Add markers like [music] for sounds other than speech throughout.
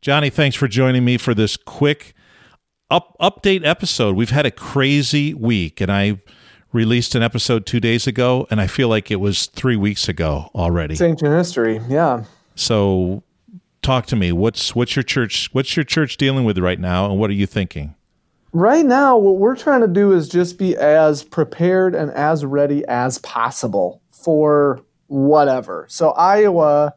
Johnny, thanks for joining me for this quick up update episode. We've had a crazy week, and I released an episode two days ago, and I feel like it was three weeks ago already. It's ancient history, yeah. So, talk to me. What's what's your church? What's your church dealing with right now, and what are you thinking? Right now, what we're trying to do is just be as prepared and as ready as possible for whatever. So Iowa,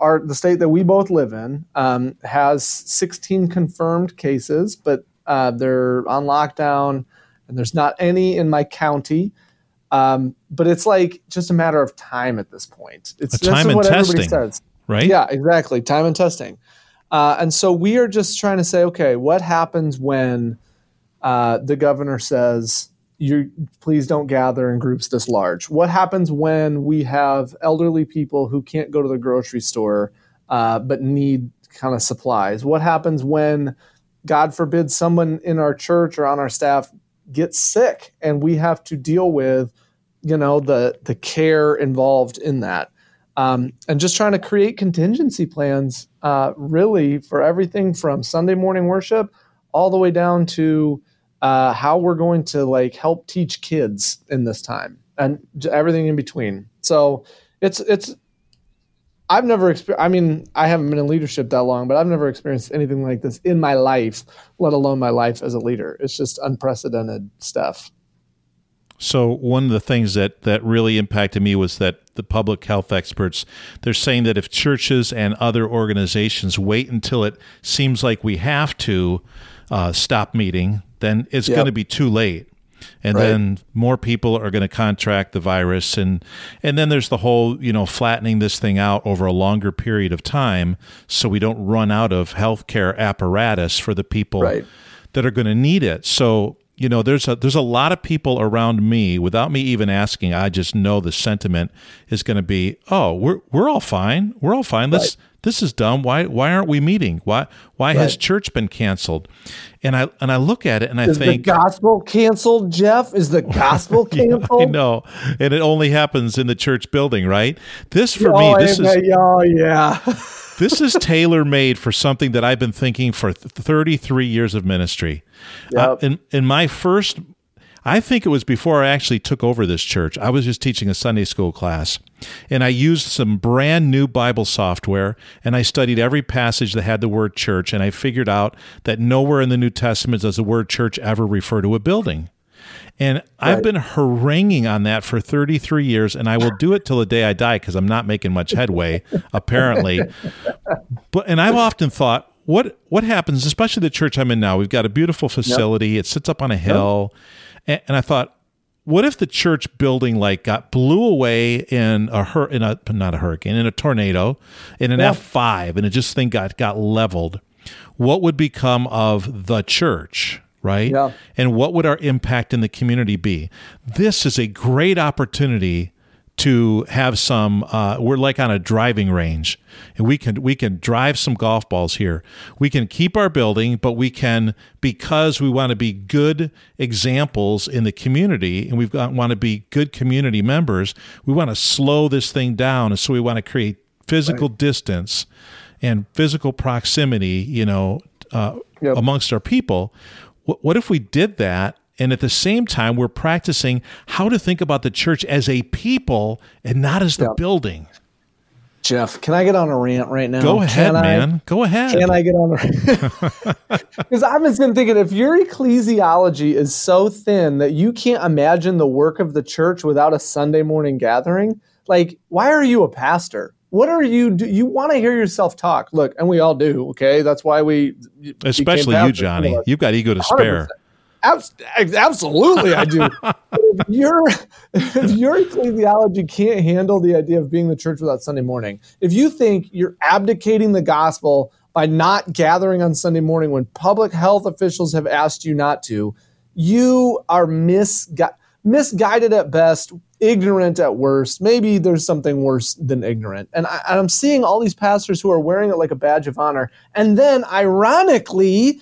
our the state that we both live in, um, has 16 confirmed cases, but uh, they're on lockdown, and there's not any in my county. Um, but it's like just a matter of time at this point. It's A time and what everybody testing. says. Right? Yeah, exactly. Time and testing. Uh, and so we are just trying to say, okay, what happens when uh, the governor says, you please don't gather in groups this large? What happens when we have elderly people who can't go to the grocery store uh, but need kind of supplies? What happens when, God forbid, someone in our church or on our staff gets sick and we have to deal with, you know, the the care involved in that? um, and just trying to create contingency plans uh, really for everything from sunday morning worship all the way down to uh, how we're going to like help teach kids in this time and everything in between. So it's it's i've never experienced i mean i haven't been in leadership that long but i've never experienced anything like this in my life let alone my life as a leader. It's just unprecedented stuff. So one of the things that that really impacted me was that the public health experts they're saying that if churches and other organizations wait until it seems like we have to uh, stop meeting, then it's Yep. going to be too late. And Right. then more people are going to contract the virus, and and then there's the whole you know flattening this thing out over a longer period of time, so we don't run out of healthcare apparatus for the people Right. that are going to need it. So you know, there's a there's a lot of people around me without me even asking. I just know the sentiment is going to be, oh, we're we're all fine. We're all fine. Let's. This is dumb. Why why aren't we meeting? Why why has church been canceled? And I and I look at it and I is the think gospel canceled jeff is the [laughs] gospel [laughs] canceled I know, and it only happens in the church building, right? This for oh, me, [laughs] this is oh yeah this is tailor made for something that I've been thinking for 33 years of ministry. Uh, in, in my first, I think it was before I actually took over this church. I was just teaching a Sunday school class, and I used some brand new Bible software, and I studied every passage that had the word church, and I figured out that nowhere in the New Testament does the word church ever refer to a building. And I've been haranguing on that for 33 years, and I will do it till the day I die because I'm not making much headway, [laughs] apparently. But and I've often thought, what what happens, especially the church I'm in now? We've got a beautiful facility. It sits up on a hill, and, and I thought, what if the church building like got blew away in a hur- in a not a hurricane in a tornado in an. F five, and it just thing got got leveled? What would become of the church? Right? Yeah. And what would our impact in the community be? This is a great opportunity to have some uh, we're like on a driving range. And we can we can drive some golf balls here. We can keep our building but we can because we want to be good examples in the community and we've got want to be good community members we want to slow this thing down. And so we want to create physical distance and physical proximity you know uh, Yep. amongst our people. What, what if we did that and at the same time we're practicing how to think about the church as a people and not as the Yeah. building Jeff, can I get on a rant right now? go ahead Can I- man go ahead Can I get on a [laughs] Because I've been thinking if your ecclesiology is so thin that you can't imagine the work of the church without a Sunday morning gathering, like, why are you a pastor? What are you do? You want to hear yourself talk. Look, and we all do, okay? That's why we especially you johnny some of us. you've got ego to 100%. spare absolutely, I do. [laughs] if your if your ecclesiology can't handle the idea of being the church without Sunday morning, if you think you're abdicating the gospel by not gathering on Sunday morning when public health officials have asked you not to, you are misgu- misguided at best, ignorant at worst. Maybe there's something worse than ignorant. And, I, and I'm seeing all these pastors who are wearing it like a badge of honor, and then ironically.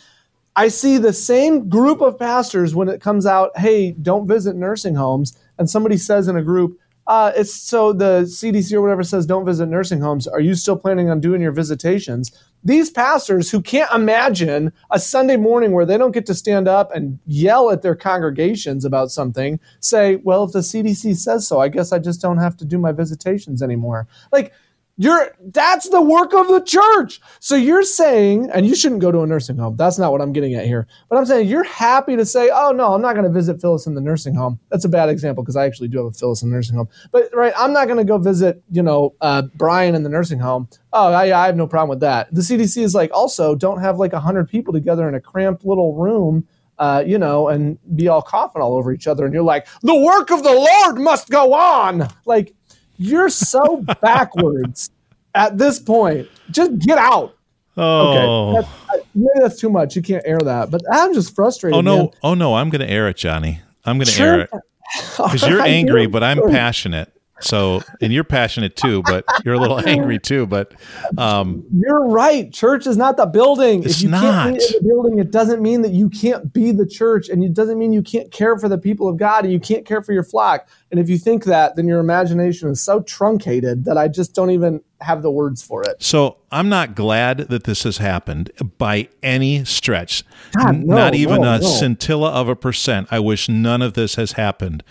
I see the same group of pastors when it comes out, hey, don't visit nursing homes. And somebody says in a group, uh, it's so the CDC or whatever says don't visit nursing homes. Are you still planning on doing your visitations? These pastors who can't imagine a Sunday morning where they don't get to stand up and yell at their congregations about something say, well, if the CDC says so, I guess I just don't have to do my visitations anymore. Like, you're that's the work of the church. So you're saying, and you shouldn't go to a nursing home. That's not what I'm getting at here. But I'm saying you're happy to say, oh no, I'm not going to visit Phyllis in the nursing home. That's a bad example because I actually do have a Phyllis in the nursing home. But right, I'm not going to go visit, you know, uh, Brian in the nursing home. Oh, I, I have no problem with that. The CDC is like, also don't have like hundred people together in a cramped little room. Uh, you know, and be all coughing all over each other, and you're like, the work of the Lord must go on. Like, you're so backwards at this point. Just get out. Oh, okay. That's, maybe that's too much. You can't air that, but I'm just frustrated. Oh no! Man. Oh no! I'm going to air it, Johnny. I'm going to sure. air it [laughs] because you're angry, but I'm passionate. So, and you're passionate too, but you're a little [laughs] angry too. But um, you're right. Church is not the building. It's if you not. can't be in the building, it doesn't mean that you can't be the church, and it doesn't mean you can't care for the people of God and you can't care for your flock. And if you think that, then your imagination is so truncated that I just don't even have the words for it. So I'm not glad that this has happened by any stretch. God, no, not even no, a no. scintilla of a percent. I wish none of this has happened.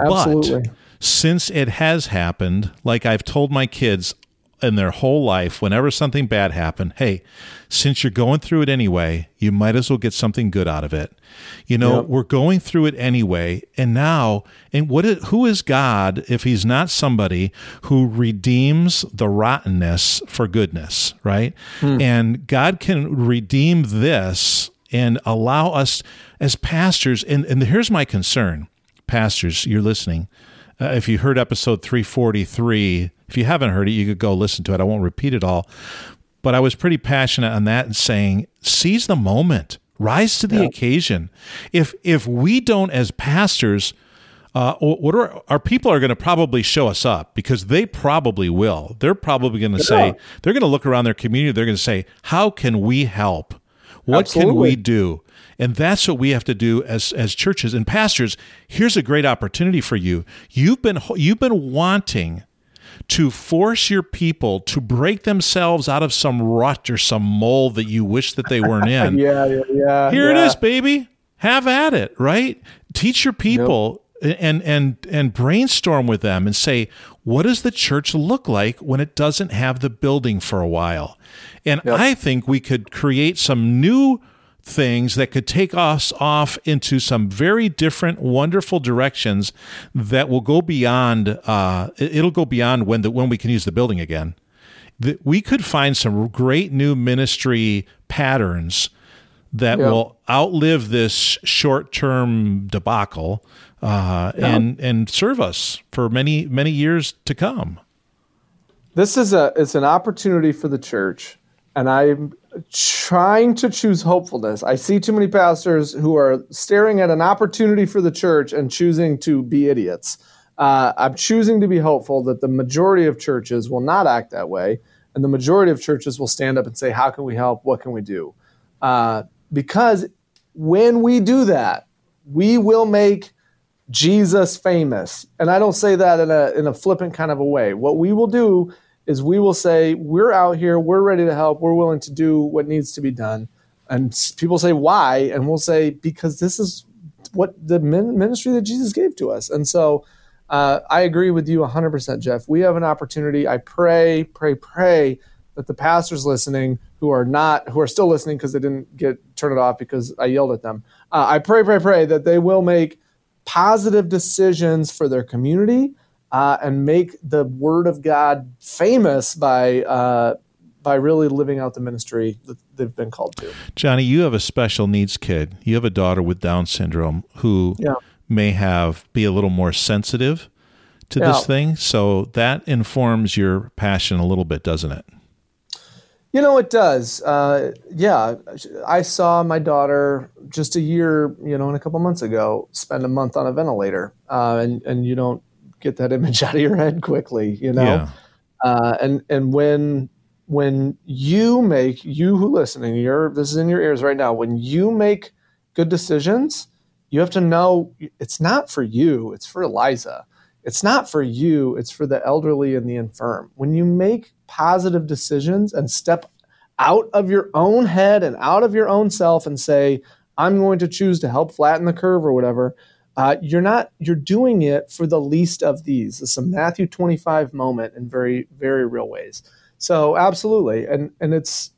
Absolutely. But since it has happened, like I've told my kids in their whole life, whenever something bad happened, hey, since you're going through it anyway, you might as well get something good out of it. You know, Yep. we're going through it anyway, and now, and what? Is, who is God if He's not somebody who redeems the rottenness for goodness, right? Hmm. And God can redeem this and allow us as pastors. And, and here's my concern, pastors, you're listening. Uh, if you heard episode 343, if you haven't heard it, you could go listen to it. I won't repeat it all. But I was pretty passionate on that and saying, seize the moment, rise to the occasion. If if we don't, as pastors, uh, what are our people are going to probably show us up because they probably will. They're probably going to say they're going to look around their community. They're going to say, "How can we help? What can we do?" And that's what we have to do as as churches and pastors. Here's a great opportunity for you. You've been you've been wanting to force your people to break themselves out of some rut or some mold that you wish that they weren't [laughs] in. Yeah, yeah, yeah. Here yeah. it is, baby. Have at it, right? Teach your people and and and brainstorm with them and say, what does the church look like when it doesn't have the building for a while? And I think we could create some new things that could take us off into some very different, wonderful directions that will go beyond. Uh, it- it'll go beyond when the when we can use the building again. That we could find some great new ministry patterns that Yeah. will outlive this short-term debacle uh, and and serve us for many many years to come. this is a it's an opportunity for the church and i'm trying to choose hopefulness i see too many pastors who are staring at an opportunity for the church and choosing to be idiots uh, i'm choosing to be hopeful that the majority of churches will not act that way and the majority of churches will stand up and say how can we help what can we do uh, because when we do that we will make Jesus famous. And I don't say that in a in a flippant kind of a way. What we will do is we will say we're out here, we're ready to help, we're willing to do what needs to be done. And people say why, and we'll say because this is what the ministry that Jesus gave to us. And so uh, I agree with you 100%, Jeff. We have an opportunity. I pray, pray, pray that the pastors listening who are not, who are still listening because they didn't get turn it off because I yelled at them. Uh, I pray, pray, pray that they will make positive decisions for their community uh, and make the word of God famous by uh, by really living out the ministry that they've been called to. Johnny, you have a special needs kid. You have a daughter with Down syndrome who Yeah. may have be a little more sensitive to Yeah. this thing. So that informs your passion a little bit, doesn't it? You know, it does. Uh, yeah, I saw my daughter just a year, you know, and a couple months ago, spend a month on a ventilator, uh, and and you don't get that image [laughs] out of your head quickly, you know. Yeah. Uh, and and when when you make you who listening, you're this is in your ears right now. When you make good decisions, you have to know it's not for you; it's for Eliza. it's not for you, it's for the elderly and the infirm. When you make positive decisions and step out of your own head and out of your own self and say, I'm going to choose to help flatten the curve or whatever, uh, you're not, you're doing it for the least of these. It's a Matthew 25 moment in very, very real ways. So absolutely. And, and it's,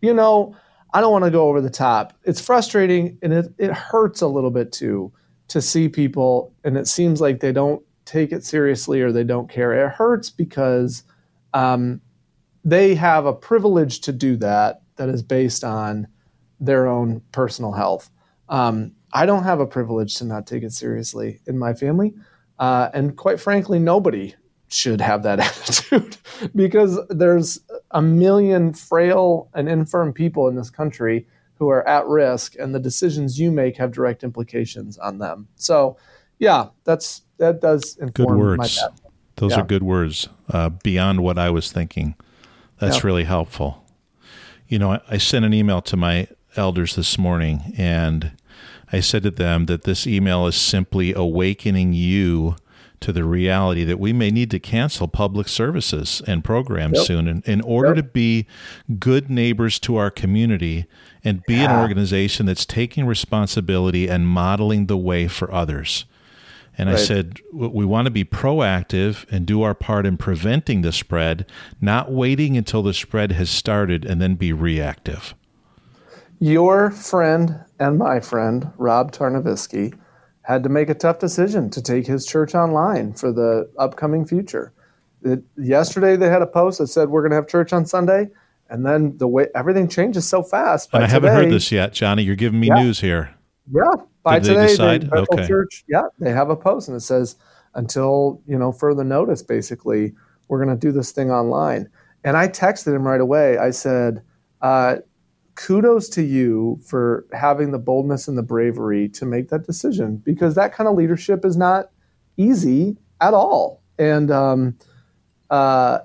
you know, I don't want to go over the top. It's frustrating and it, it hurts a little bit too to see people and it seems like they don't take it seriously or they don't care. It hurts because um, they have a privilege to do that that is based on their own personal health. Um, I don't have a privilege to not take it seriously in my family. Uh, and quite frankly, nobody should have that [laughs] attitude because there's a million frail and infirm people in this country who are at risk, and the decisions you make have direct implications on them. So, yeah, that's that does inform good words. Those yeah. are good words. Uh, beyond what I was thinking, that's yeah. really helpful. You know, I, I sent an email to my elders this morning, and I said to them that this email is simply awakening you to the reality that we may need to cancel public services and programs yep. soon in, in order yep. to be good neighbors to our community and be yeah. an organization that's taking responsibility and modeling the way for others. And right. I said, we want to be proactive and do our part in preventing the spread, not waiting until the spread has started and then be reactive. Your friend and my friend, Rob Tarnovisky, had to make a tough decision to take his church online for the upcoming future. It, yesterday they had a post that said we're going to have church on Sunday, and then the way everything changes so fast. And I haven't heard this yet, Johnny. You're giving me yeah, news here. Yeah, by Did today, they decide? okay. Church, yeah, they have a post and it says until you know further notice, basically, we're going to do this thing online. And I texted him right away. I said, uh, kudos to you for having the boldness and the bravery to make that decision because that kind of leadership is not easy at all. And um, uh,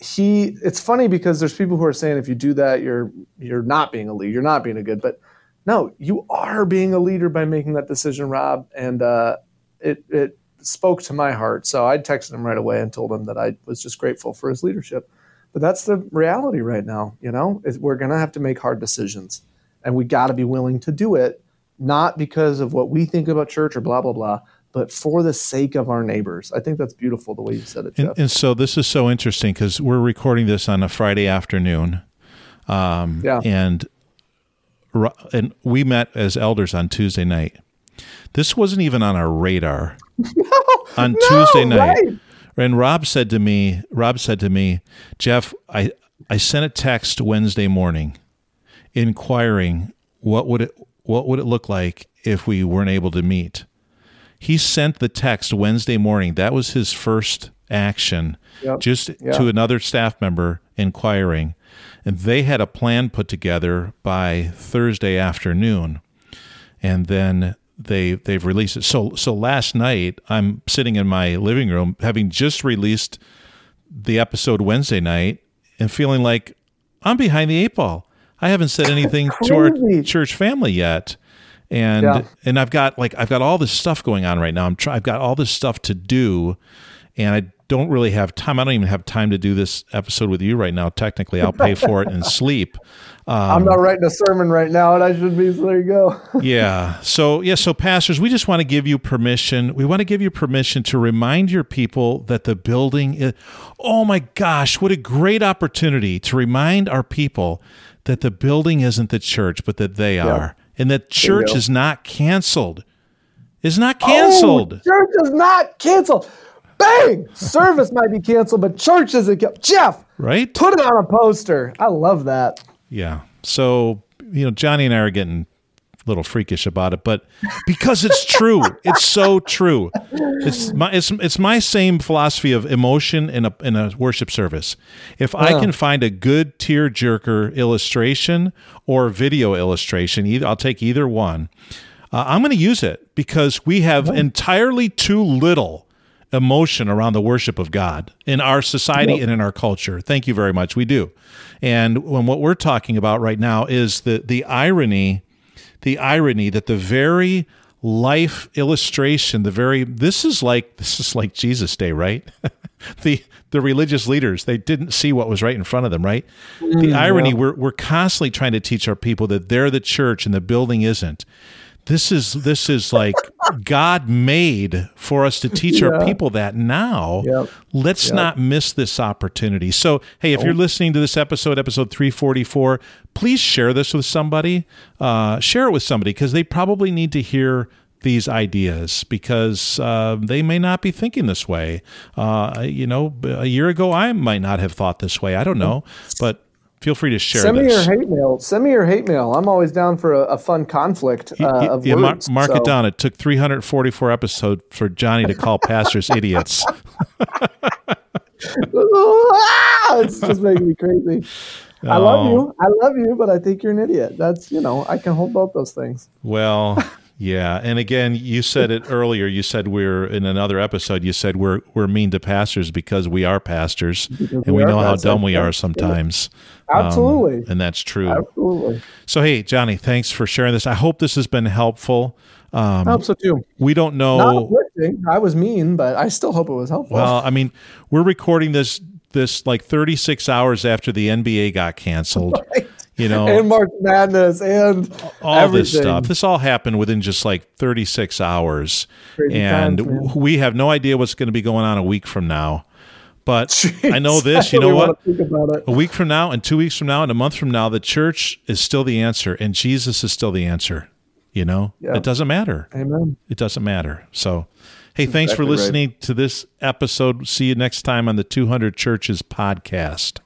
he, it's funny because there's people who are saying if you do that, you're you're not being a leader, you're not being a good. But no, you are being a leader by making that decision, Rob. And uh, it it spoke to my heart. So I texted him right away and told him that I was just grateful for his leadership. But that's the reality right now. You know, we're going to have to make hard decisions, and we got to be willing to do it, not because of what we think about church or blah blah blah, but for the sake of our neighbors. I think that's beautiful the way you said it, Jeff. And, and so this is so interesting because we're recording this on a Friday afternoon. Um, yeah. And and we met as elders on Tuesday night. This wasn't even on our radar. [laughs] no, on no, Tuesday night. Right. And Rob said to me, Rob said to me, Jeff, I, I sent a text Wednesday morning inquiring what would it what would it look like if we weren't able to meet. He sent the text Wednesday morning. That was his first action, yep. just yep. to another staff member inquiring. And they had a plan put together by Thursday afternoon. And then they they've released it. So so last night I'm sitting in my living room having just released the episode Wednesday night and feeling like I'm behind the eight ball. I haven't said anything to our church family yet. And yeah. and I've got like I've got all this stuff going on right now. I'm try, I've got all this stuff to do and I don't really have time. I don't even have time to do this episode with you right now. Technically, I'll pay for it and [laughs] sleep. Um, I'm not writing a sermon right now, and I should be. So there you go. [laughs] yeah. So yeah. So pastors, we just want to give you permission. We want to give you permission to remind your people that the building. Is, oh my gosh, what a great opportunity to remind our people that the building isn't the church, but that they yeah. are, and that church is not canceled. Is not canceled. Oh, church is not canceled bang, service might be canceled, but church isn't. Jeff, right? Put it on a poster. I love that. Yeah. So you know, Johnny and I are getting a little freakish about it, but because it's true, [laughs] it's so true. It's my it's it's my same philosophy of emotion in a in a worship service. If I can find a good tear jerker illustration or video illustration, either I'll take either one. Uh, I'm going to use it because we have entirely too little emotion around the worship of God in our society yep. and in our culture. Thank you very much. We do. And when what we're talking about right now is the the irony, the irony that the very life illustration. The very this is like this is like Jesus Day, right? [laughs] the the religious leaders they didn't see what was right in front of them, right? Mm, the irony yeah. we're we're constantly trying to teach our people that they're the church and the building isn't this is this is like God made for us to teach yeah. our people that now. Yep. Let's yep. not miss this opportunity. So, hey, if oh. you're listening to this episode, episode 344, please share this with somebody. Uh, share it with somebody because they probably need to hear these ideas because uh, they may not be thinking this way. Uh, you know, a year ago, I might not have thought this way. I don't know, but feel free to share. Send me this. your hate mail. Send me your hate mail. I'm always down for a, a fun conflict uh, of yeah, words. Mark, mark so. it down. It took 344 episodes for Johnny to call pastors [laughs] idiots. it's just making me crazy. Oh. I love you. I love you, but I think you're an idiot. That's you know I can hold both those things. Well. [laughs] Yeah, and again, you said it earlier. You said we're in another episode. You said we're we're mean to pastors because we are pastors, because and we, we know how dumb we are sometimes. Absolutely, um, and that's true. Absolutely. So, hey, Johnny, thanks for sharing this. I hope this has been helpful. Um, I hope so too. We don't know. I was mean, but I still hope it was helpful. Well, I mean, we're recording this this like 36 hours after the NBA got canceled. [laughs] Right you know, and March Madness and all everything. this stuff. This all happened within just like 36 hours, Crazy and times, we have no idea what's going to be going on a week from now. But [laughs] Jeez, I know this. You [laughs] know what? A week from now, and two weeks from now, and a month from now, the church is still the answer, and Jesus is still the answer. You know, yeah. it doesn't matter. Amen. It doesn't matter. So, hey, thanks exactly for listening right. to this episode. See you next time on the 200 Churches podcast.